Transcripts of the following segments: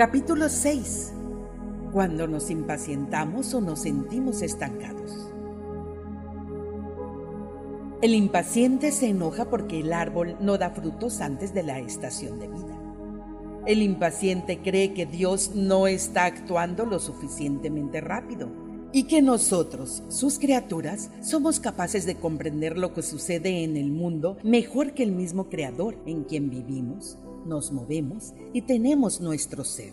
Capítulo 6. Cuando nos impacientamos o nos sentimos estancados. El impaciente se enoja porque el árbol no da frutos antes de la estación de vida. El impaciente cree que Dios no está actuando lo suficientemente rápido y que nosotros, sus criaturas, somos capaces de comprender lo que sucede en el mundo mejor que el mismo Creador en quien vivimos, nos movemos y tenemos nuestro ser.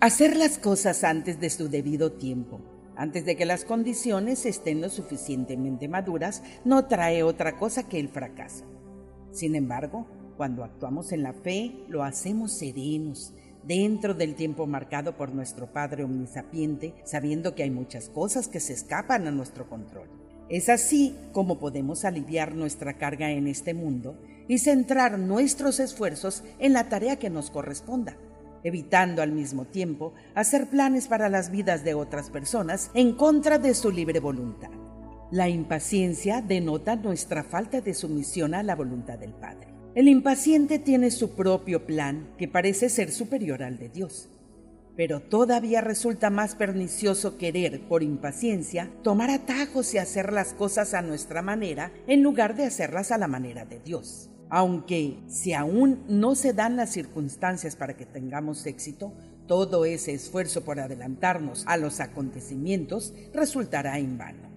Hacer las cosas antes de su debido tiempo, antes de que las condiciones estén lo suficientemente maduras, no trae otra cosa que el fracaso. Sin embargo, cuando actuamos en la fe, lo hacemos serenos, dentro del tiempo marcado por nuestro Padre Omnisapiente, sabiendo que hay muchas cosas que se escapan a nuestro control. Es así como podemos aliviar nuestra carga en este mundo y centrar nuestros esfuerzos en la tarea que nos corresponda, evitando al mismo tiempo hacer planes para las vidas de otras personas en contra de su libre voluntad. La impaciencia denota nuestra falta de sumisión a la voluntad del Padre. El impaciente tiene su propio plan que parece ser superior al de Dios. Pero todavía resulta más pernicioso querer, por impaciencia, tomar atajos y hacer las cosas a nuestra manera en lugar de hacerlas a la manera de Dios. Aunque si aún no se dan las circunstancias para que tengamos éxito, todo ese esfuerzo por adelantarnos a los acontecimientos resultará en vano.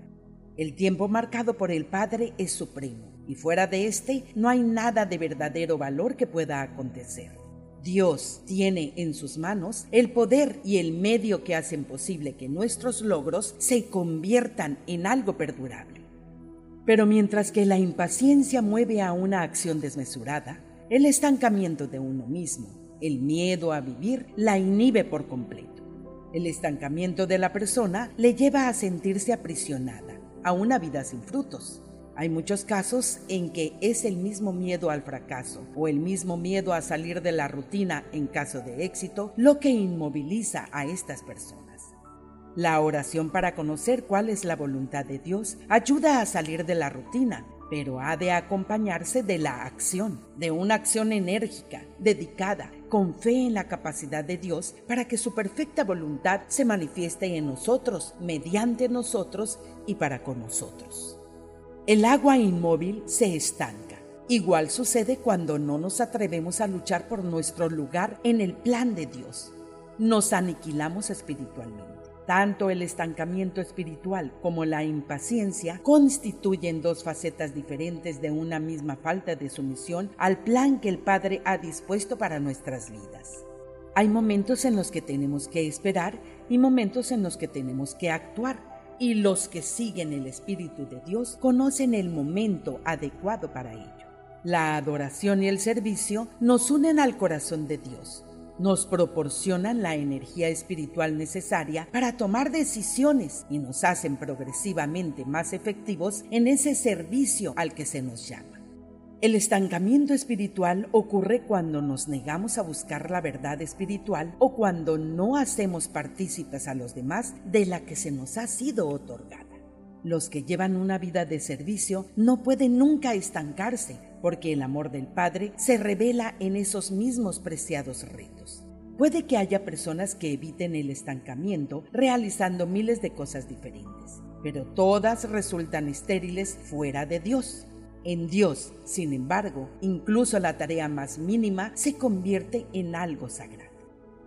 El tiempo marcado por el Padre es supremo y fuera de éste no hay nada de verdadero valor que pueda acontecer. Dios tiene en sus manos el poder y el medio que hacen posible que nuestros logros se conviertan en algo perdurable. Pero mientras que la impaciencia mueve a una acción desmesurada, el estancamiento de uno mismo, el miedo a vivir, la inhibe por completo. El estancamiento de la persona le lleva a sentirse aprisionada, a una vida sin frutos, hay muchos casos en que es el mismo miedo al fracaso o el mismo miedo a salir de la rutina en caso de éxito lo que inmoviliza a estas personas. La oración para conocer cuál es la voluntad de Dios ayuda a salir de la rutina, pero ha de acompañarse de la acción, de una acción enérgica, dedicada, con fe en la capacidad de Dios para que su perfecta voluntad se manifieste en nosotros, mediante nosotros y para con nosotros. El agua inmóvil se estanca. Igual sucede cuando no nos atrevemos a luchar por nuestro lugar en el plan de Dios. Nos aniquilamos espiritualmente. Tanto el estancamiento espiritual como la impaciencia constituyen dos facetas diferentes de una misma falta de sumisión al plan que el Padre ha dispuesto para nuestras vidas. Hay momentos en los que tenemos que esperar y momentos en los que tenemos que actuar y los que siguen el Espíritu de Dios conocen el momento adecuado para ello. La adoración y el servicio nos unen al corazón de Dios, nos proporcionan la energía espiritual necesaria para tomar decisiones y nos hacen progresivamente más efectivos en ese servicio al que se nos llama. El estancamiento espiritual ocurre cuando nos negamos a buscar la verdad espiritual o cuando no hacemos partícipes a los demás de la que se nos ha sido otorgada. Los que llevan una vida de servicio no pueden nunca estancarse porque el amor del Padre se revela en esos mismos preciados retos. Puede que haya personas que eviten el estancamiento realizando miles de cosas diferentes, pero todas resultan estériles fuera de Dios. En Dios, sin embargo, incluso la tarea más mínima se convierte en algo sagrado.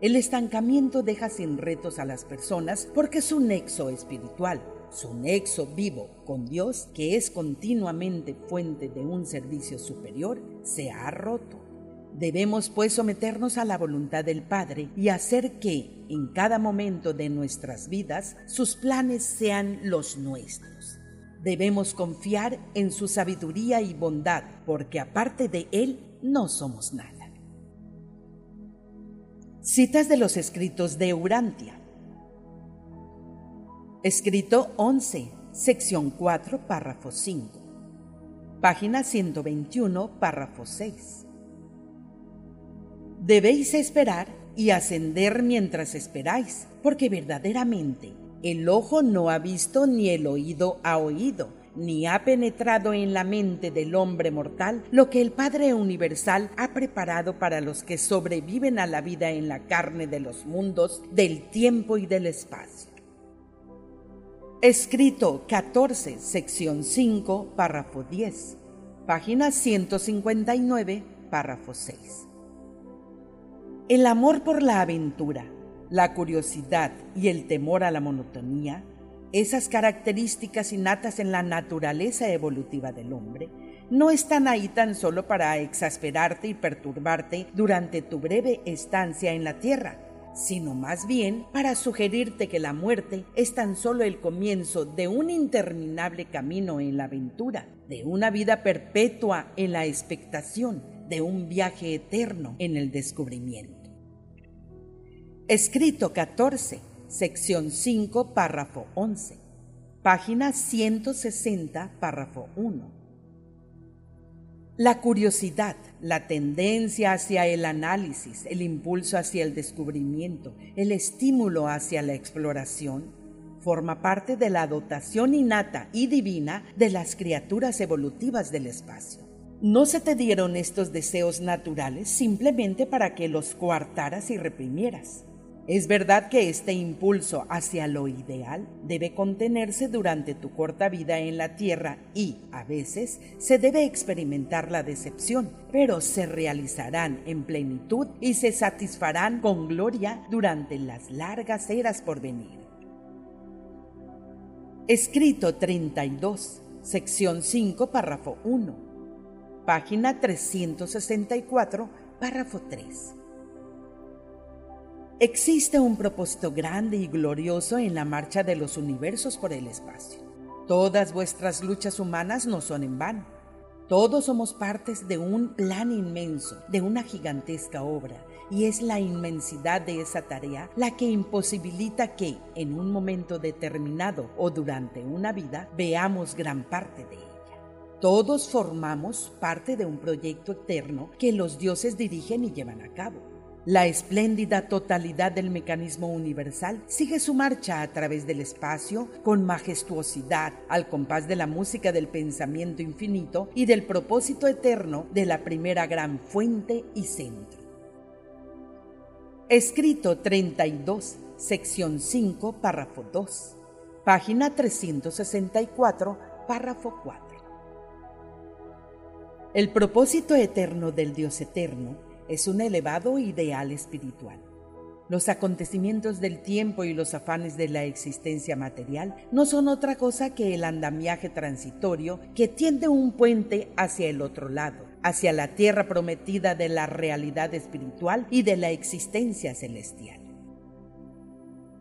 El estancamiento deja sin retos a las personas porque su nexo espiritual, su nexo vivo con Dios, que es continuamente fuente de un servicio superior, se ha roto. Debemos pues someternos a la voluntad del Padre y hacer que, en cada momento de nuestras vidas, sus planes sean los nuestros. Debemos confiar en su sabiduría y bondad, porque aparte de Él no somos nada. Citas de los escritos de Urantia. Escrito 11, sección 4, párrafo 5. Página 121, párrafo 6. Debéis esperar y ascender mientras esperáis, porque verdaderamente el ojo no ha visto ni el oído ha oído, ni ha penetrado en la mente del hombre mortal lo que el Padre Universal ha preparado para los que sobreviven a la vida en la carne de los mundos, del tiempo y del espacio. Escrito 14, sección 5, párrafo 10, página 159, párrafo 6. El amor por la aventura, la curiosidad y el temor a la monotonía, esas características innatas en la naturaleza evolutiva del hombre, no están ahí tan solo para exasperarte y perturbarte durante tu breve estancia en la Tierra, sino más bien para sugerirte que la muerte es tan solo el comienzo de un interminable camino en la aventura, de una vida perpetua en la expectación, de un viaje eterno en el descubrimiento. Escrito 14, sección 5, párrafo 11, página 160, párrafo 1. La curiosidad, la tendencia hacia el análisis, el impulso hacia el descubrimiento, el estímulo hacia la exploración, forma parte de la dotación innata y divina de las criaturas evolutivas del espacio. No se te dieron estos deseos naturales simplemente para que los coartaras y reprimieras. Es verdad que este impulso hacia lo ideal debe contenerse durante tu corta vida en la Tierra y, a veces, se debe experimentar la decepción, pero se realizarán en plenitud y se satisfarán con gloria durante las largas eras por venir. Escrito 32, sección 5, párrafo 1, página 364, párrafo 3. Existe un propósito grande y glorioso en la marcha de los universos por el espacio. Todas vuestras luchas humanas no son en vano. Todos somos partes de un plan inmenso, de una gigantesca obra, y es la inmensidad de esa tarea la que imposibilita que, en un momento determinado o durante una vida, veamos gran parte de ella. Todos formamos parte de un proyecto eterno que los dioses dirigen y llevan a cabo. La espléndida totalidad del mecanismo universal sigue su marcha a través del espacio con majestuosidad, al compás de la música del pensamiento infinito y del propósito eterno de la primera gran fuente y centro. Escrito 32, sección 5, párrafo 2, página 364, párrafo 4. El propósito eterno del Dios eterno es un elevado ideal espiritual. Los acontecimientos del tiempo y los afanes de la existencia material no son otra cosa que el andamiaje transitorio que tiende un puente hacia el otro lado, hacia la tierra prometida de la realidad espiritual y de la existencia celestial.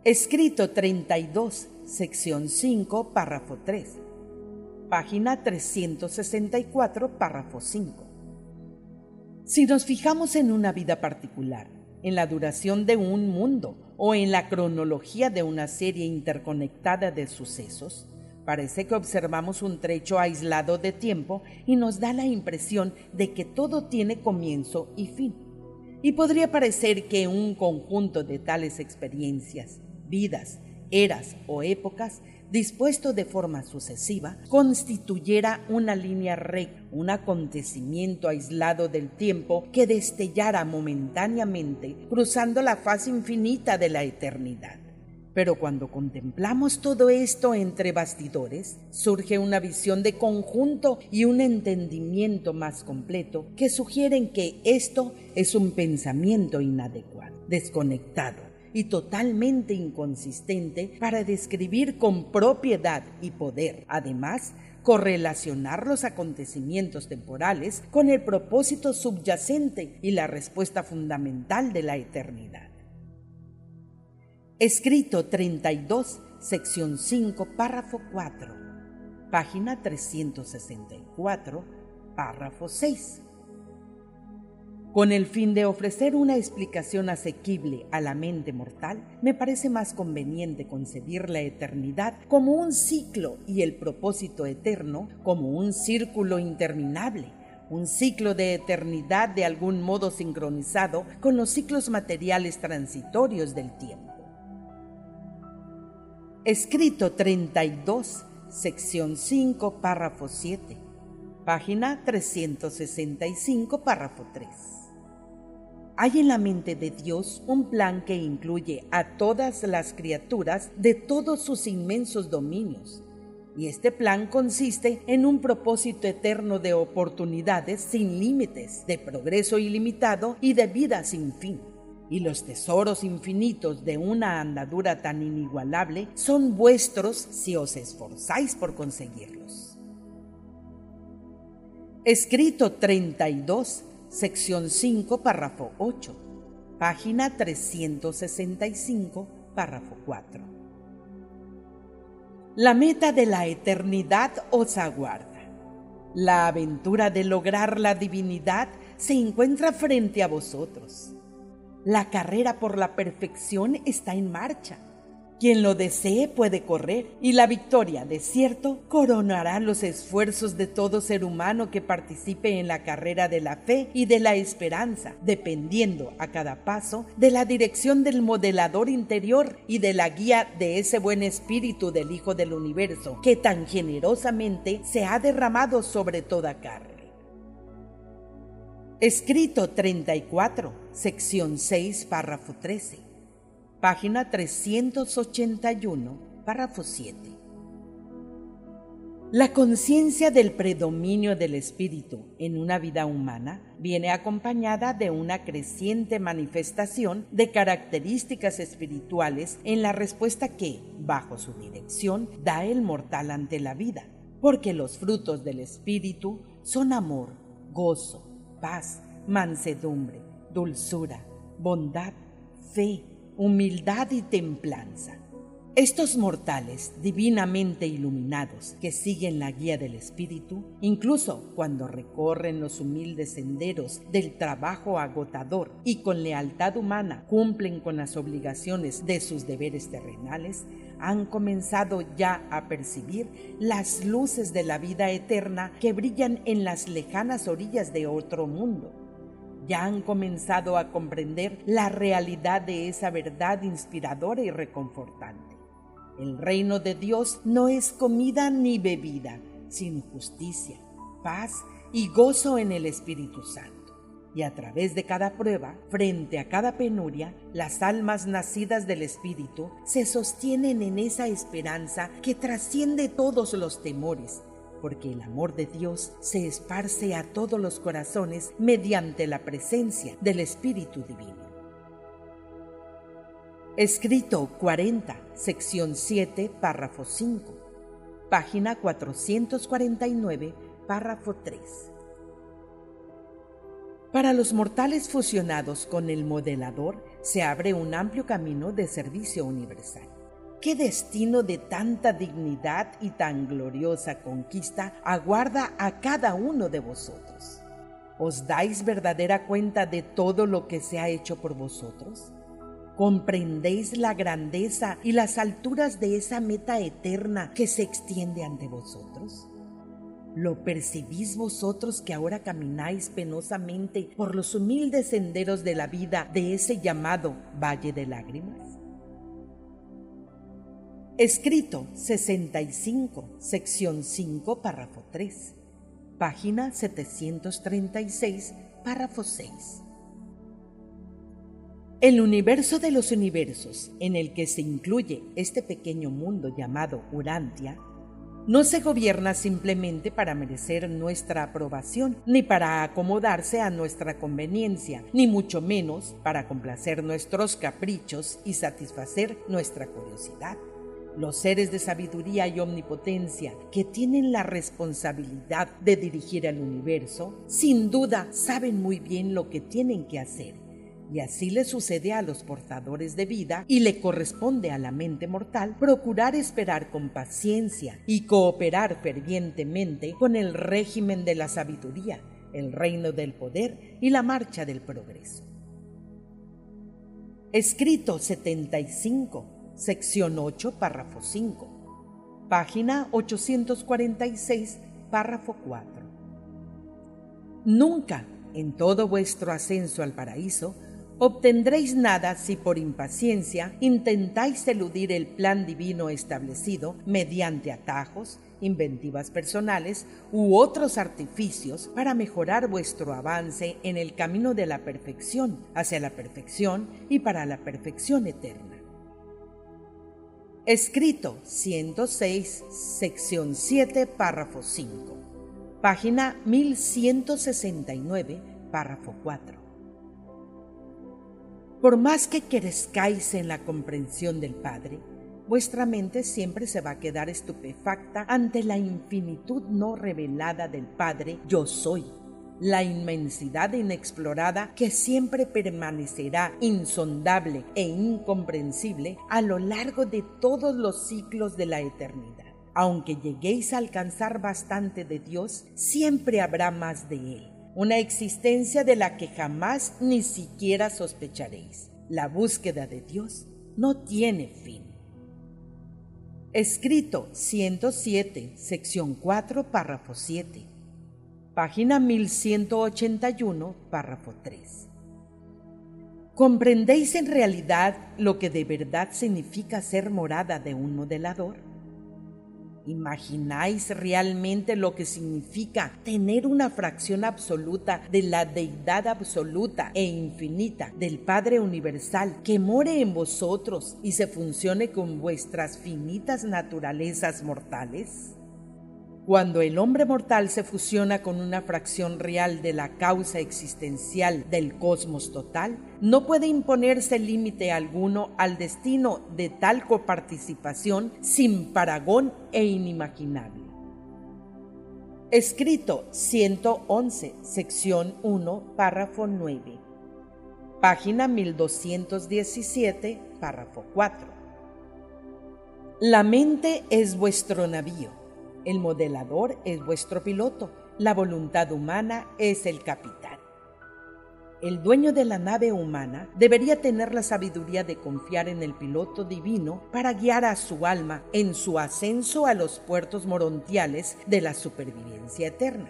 Escrito 32, sección 5, párrafo 3. Página 364, párrafo 5. Si nos fijamos en una vida particular, en la duración de un mundo o en la cronología de una serie interconectada de sucesos, parece que observamos un trecho aislado de tiempo y nos da la impresión de que todo tiene comienzo y fin. Y podría parecer que un conjunto de tales experiencias, vidas, eras o épocas dispuesto de forma sucesiva, constituyera una línea recta, un acontecimiento aislado del tiempo que destellara momentáneamente cruzando la faz infinita de la eternidad. Pero cuando contemplamos todo esto entre bastidores, surge una visión de conjunto y un entendimiento más completo que sugieren que esto es un pensamiento inadecuado, desconectado y totalmente inconsistente para describir con propiedad y poder. Además, correlacionar los acontecimientos temporales con el propósito subyacente y la respuesta fundamental de la eternidad. Escrito 32, sección 5, párrafo 4, página 364, párrafo 6 con el fin de ofrecer una explicación asequible a la mente mortal, me parece más conveniente concebir la eternidad como un ciclo y el propósito eterno como un círculo interminable, un ciclo de eternidad de algún modo sincronizado con los ciclos materiales transitorios del tiempo. Escrito 32, sección 5, párrafo 7, página 365, párrafo 3. Hay en la mente de Dios un plan que incluye a todas las criaturas de todos sus inmensos dominios, y este plan consiste en un propósito eterno de oportunidades sin límites, de progreso ilimitado y de vida sin fin y los tesoros infinitos de una andadura tan inigualable son vuestros si os esforzáis por conseguirlos. Escrito 32, sección 5, párrafo 8, página 365, párrafo 4. La meta de la eternidad os aguarda. La aventura de lograr la divinidad se encuentra frente a vosotros la carrera por la perfección está en marcha. Quien lo desee puede correr y la victoria, de cierto, coronará los esfuerzos de todo ser humano que participe en la carrera de la fe y de la esperanza, dependiendo a cada paso de la dirección del modelador interior y de la guía de ese buen espíritu del Hijo del Universo que tan generosamente se ha derramado sobre toda carne. Escrito 34, sección 6, párrafo 13, página 381, párrafo 7. La conciencia del predominio del espíritu en una vida humana viene acompañada de una creciente manifestación de características espirituales en la respuesta que, bajo su dirección, da el mortal ante la vida, porque los frutos del espíritu son amor, gozo, paz, mansedumbre, dulzura, bondad, fe, humildad y templanza. Estos mortales divinamente iluminados que siguen la guía del Espíritu, incluso cuando recorren los humildes senderos del trabajo agotador y con lealtad humana cumplen con las obligaciones de sus deberes terrenales, han comenzado ya a percibir las luces de la vida eterna que brillan en las lejanas orillas de otro mundo ya han comenzado a comprender la realidad de esa verdad inspiradora y reconfortante. El reino de Dios no es comida ni bebida, sino justicia, paz y gozo en el Espíritu Santo. Y a través de cada prueba, frente a cada penuria, las almas nacidas del Espíritu se sostienen en esa esperanza que trasciende todos los temores, porque el amor de Dios se esparce a todos los corazones mediante la presencia del Espíritu Divino. Escrito 40, sección 7, párrafo 5, página 449, párrafo 3. Para los mortales fusionados con el modelador se abre un amplio camino de servicio universal. ¿Qué destino de tanta dignidad y tan gloriosa conquista aguarda a cada uno de vosotros? ¿Os dais verdadera cuenta de todo lo que se ha hecho por vosotros? ¿Comprendéis la grandeza y las alturas de esa meta eterna que se extiende ante vosotros? ¿Lo percibís vosotros que ahora camináis penosamente por los humildes senderos de la vida de ese llamado Valle de Lágrimas? Escrito 65, sección 5, párrafo 3, página 736, párrafo 6. El universo de los universos, en el que se incluye este pequeño mundo llamado Urantia, no se gobierna simplemente para merecer nuestra aprobación, ni para acomodarse a nuestra conveniencia, ni mucho menos para complacer nuestros caprichos y satisfacer nuestra curiosidad. Los seres de sabiduría y omnipotencia que tienen la responsabilidad de dirigir al universo, sin duda saben muy bien lo que tienen que hacer. Y así le sucede a los portadores de vida y le corresponde a la mente mortal procurar esperar con paciencia y cooperar fervientemente con el régimen de la sabiduría, el reino del poder y la marcha del progreso. Escrito 75 sección 8, párrafo 5, página 846, párrafo 4. Nunca en todo vuestro ascenso al paraíso obtendréis nada si por impaciencia intentáis eludir el plan divino establecido mediante atajos, inventivas personales u otros artificios para mejorar vuestro avance en el camino de la perfección, hacia la perfección y para la perfección eterna. Escrito 106, sección 7, párrafo 5. Página 1169, párrafo 4. Por más que crezcáis en la comprensión del Padre, vuestra mente siempre se va a quedar estupefacta ante la infinitud no revelada del Padre Yo soy, la inmensidad inexplorada que siempre permanecerá insondable e incomprensible a lo largo de todos los ciclos de la eternidad. Aunque lleguéis a alcanzar bastante de Dios, siempre habrá más de Él una existencia de la que jamás ni siquiera sospecharéis. La búsqueda de Dios no tiene fin. Escrito 107, sección 4, párrafo 7. Página 1181, párrafo 3. ¿Comprendéis en realidad lo que de verdad significa ser morada de un modelador? ¿Imagináis realmente lo que significa tener una fracción absoluta de la deidad absoluta e infinita del Padre Universal que more en vosotros y se funcione con vuestras finitas naturalezas mortales? Cuando el hombre mortal se fusiona con una fracción real de la causa existencial del cosmos total, no puede imponerse límite alguno al destino de tal coparticipación sin paragón e inimaginable. Escrito 111, sección 1, párrafo 9. Página 1217, párrafo 4. La mente es vuestro navío el modelador es vuestro piloto, la voluntad humana es el capitán. El dueño de la nave humana debería tener la sabiduría de confiar en el piloto divino para guiar a su alma en su ascenso a los puertos morontiales de la supervivencia eterna.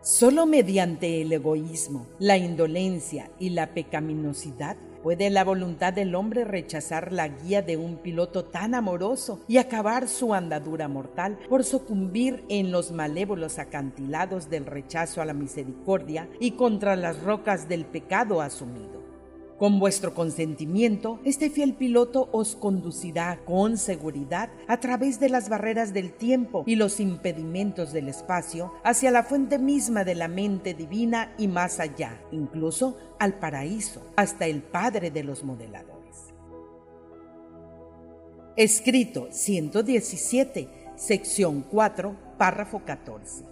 Solo mediante el egoísmo, la indolencia y la pecaminosidad ¿Puede la voluntad del hombre rechazar la guía de un piloto tan amoroso y acabar su andadura mortal por sucumbir en los malévolos acantilados del rechazo a la misericordia y contra las rocas del pecado asumido? Con vuestro consentimiento, este fiel piloto os conducirá con seguridad a través de las barreras del tiempo y los impedimentos del espacio hacia la fuente misma de la mente divina y más allá, incluso al paraíso, hasta el Padre de los modeladores. Escrito 117, sección 4, párrafo 14.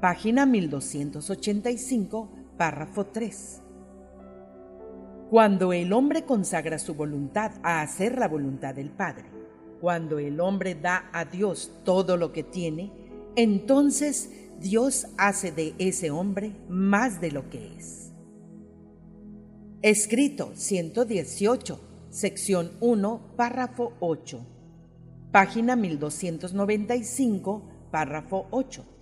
Página 1285, párrafo 3. Cuando el hombre consagra su voluntad a hacer la voluntad del Padre, cuando el hombre da a Dios todo lo que tiene, entonces Dios hace de ese hombre más de lo que es. Escrito 118, sección 1, párrafo 8. Página 1295, párrafo 8.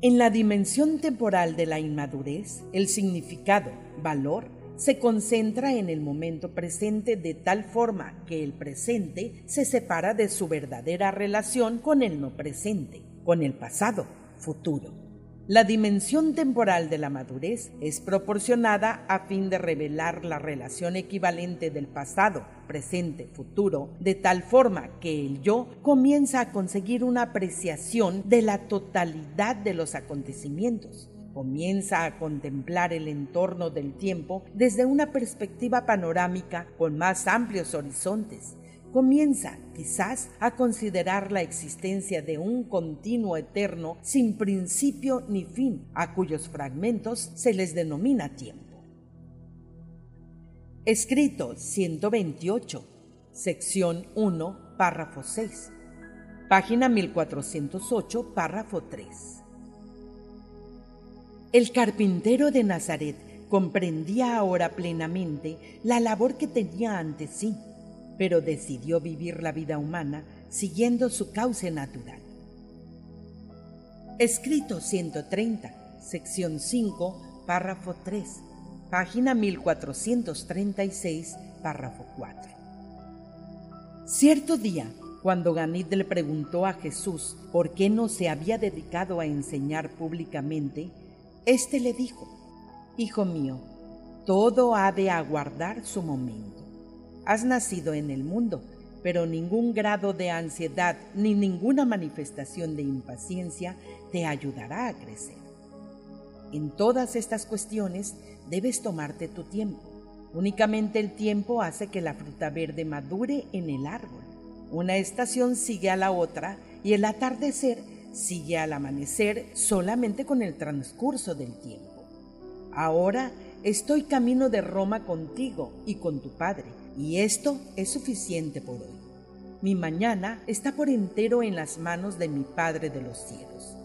En la dimensión temporal de la inmadurez, el significado, valor, se concentra en el momento presente de tal forma que el presente se separa de su verdadera relación con el no presente, con el pasado, futuro. La dimensión temporal de la madurez es proporcionada a fin de revelar la relación equivalente del pasado, presente, futuro, de tal forma que el yo comienza a conseguir una apreciación de la totalidad de los acontecimientos. Comienza a contemplar el entorno del tiempo desde una perspectiva panorámica con más amplios horizontes comienza quizás a considerar la existencia de un continuo eterno sin principio ni fin, a cuyos fragmentos se les denomina tiempo. Escrito 128, sección 1, párrafo 6, página 1408, párrafo 3. El carpintero de Nazaret comprendía ahora plenamente la labor que tenía ante sí pero decidió vivir la vida humana siguiendo su cauce natural. Escrito 130, sección 5, párrafo 3, página 1436, párrafo 4. Cierto día, cuando Ganit le preguntó a Jesús por qué no se había dedicado a enseñar públicamente, éste le dijo, Hijo mío, todo ha de aguardar su momento. Has nacido en el mundo, pero ningún grado de ansiedad ni ninguna manifestación de impaciencia te ayudará a crecer. En todas estas cuestiones debes tomarte tu tiempo. Únicamente el tiempo hace que la fruta verde madure en el árbol. Una estación sigue a la otra y el atardecer sigue al amanecer solamente con el transcurso del tiempo. Ahora estoy camino de Roma contigo y con tu Padre, y esto es suficiente por hoy. Mi mañana está por entero en las manos de mi Padre de los cielos.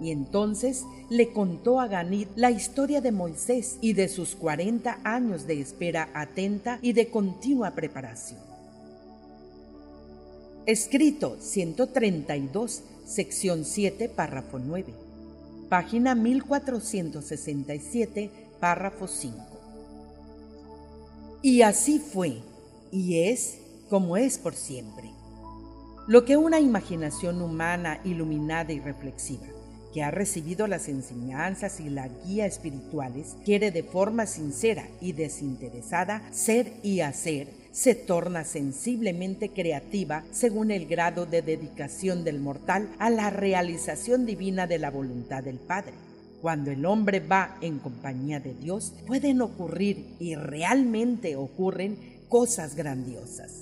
Y entonces le contó a Ganid la historia de Moisés y de sus cuarenta años de espera atenta y de continua preparación. Escrito 132, sección 7, párrafo 9. Página 1467, párrafo 5. Y así fue, y es como es por siempre. Lo que una imaginación humana iluminada y reflexiva que ha recibido las enseñanzas y la guía espirituales, quiere de forma sincera y desinteresada ser y hacer, se torna sensiblemente creativa según el grado de dedicación del mortal a la realización divina de la voluntad del Padre. Cuando el hombre va en compañía de Dios, pueden ocurrir y realmente ocurren cosas grandiosas.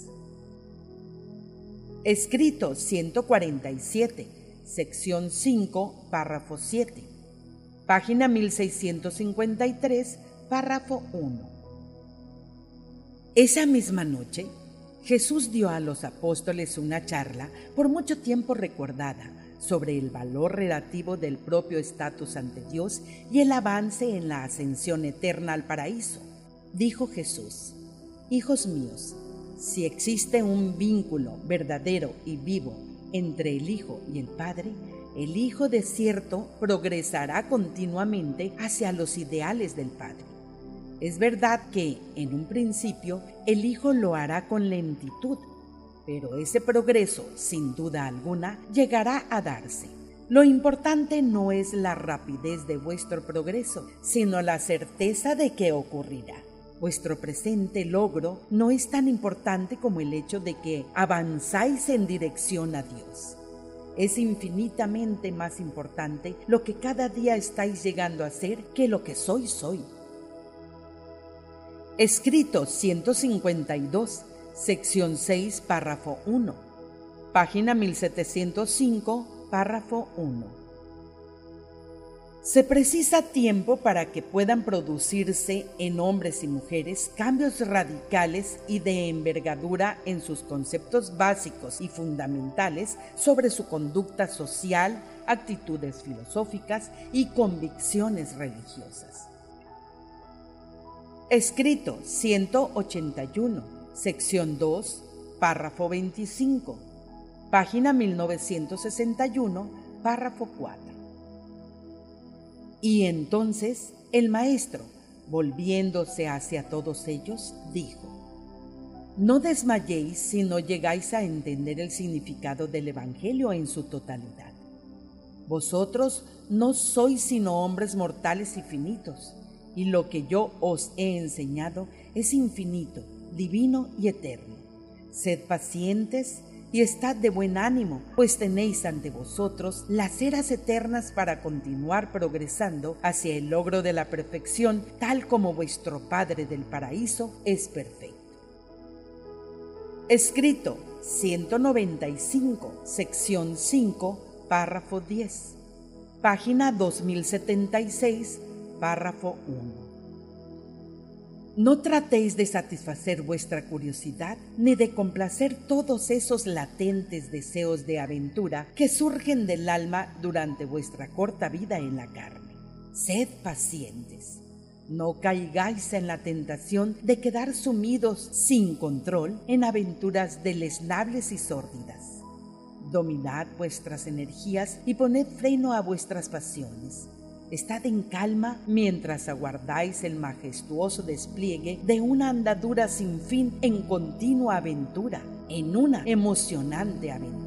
Escrito 147 sección 5, párrafo 7, página 1653, párrafo 1. Esa misma noche, Jesús dio a los apóstoles una charla por mucho tiempo recordada sobre el valor relativo del propio estatus ante Dios y el avance en la ascensión eterna al paraíso. Dijo Jesús, Hijos míos, si existe un vínculo verdadero y vivo entre el Hijo y el Padre, el Hijo de cierto progresará continuamente hacia los ideales del Padre. Es verdad que, en un principio, el Hijo lo hará con lentitud, pero ese progreso, sin duda alguna, llegará a darse. Lo importante no es la rapidez de vuestro progreso, sino la certeza de que ocurrirá. Vuestro presente logro no es tan importante como el hecho de que avanzáis en dirección a Dios. Es infinitamente más importante lo que cada día estáis llegando a ser que lo que sois hoy. Escrito 152, sección 6, párrafo 1. Página 1705, párrafo 1. Se precisa tiempo para que puedan producirse en hombres y mujeres cambios radicales y de envergadura en sus conceptos básicos y fundamentales sobre su conducta social, actitudes filosóficas y convicciones religiosas. Escrito 181, sección 2, párrafo 25, página 1961, párrafo 4. Y entonces el maestro, volviéndose hacia todos ellos, dijo, No desmayéis si no llegáis a entender el significado del Evangelio en su totalidad. Vosotros no sois sino hombres mortales y finitos, y lo que yo os he enseñado es infinito, divino y eterno. Sed pacientes y estad de buen ánimo, pues tenéis ante vosotros las eras eternas para continuar progresando hacia el logro de la perfección, tal como vuestro Padre del paraíso es perfecto. Escrito 195, sección 5, párrafo 10, página 2076, párrafo 1. No tratéis de satisfacer vuestra curiosidad ni de complacer todos esos latentes deseos de aventura que surgen del alma durante vuestra corta vida en la carne. Sed pacientes. No caigáis en la tentación de quedar sumidos sin control en aventuras deleznables y sórdidas. Dominad vuestras energías y poned freno a vuestras pasiones Estad en calma mientras aguardáis el majestuoso despliegue de una andadura sin fin en continua aventura, en una emocionante aventura.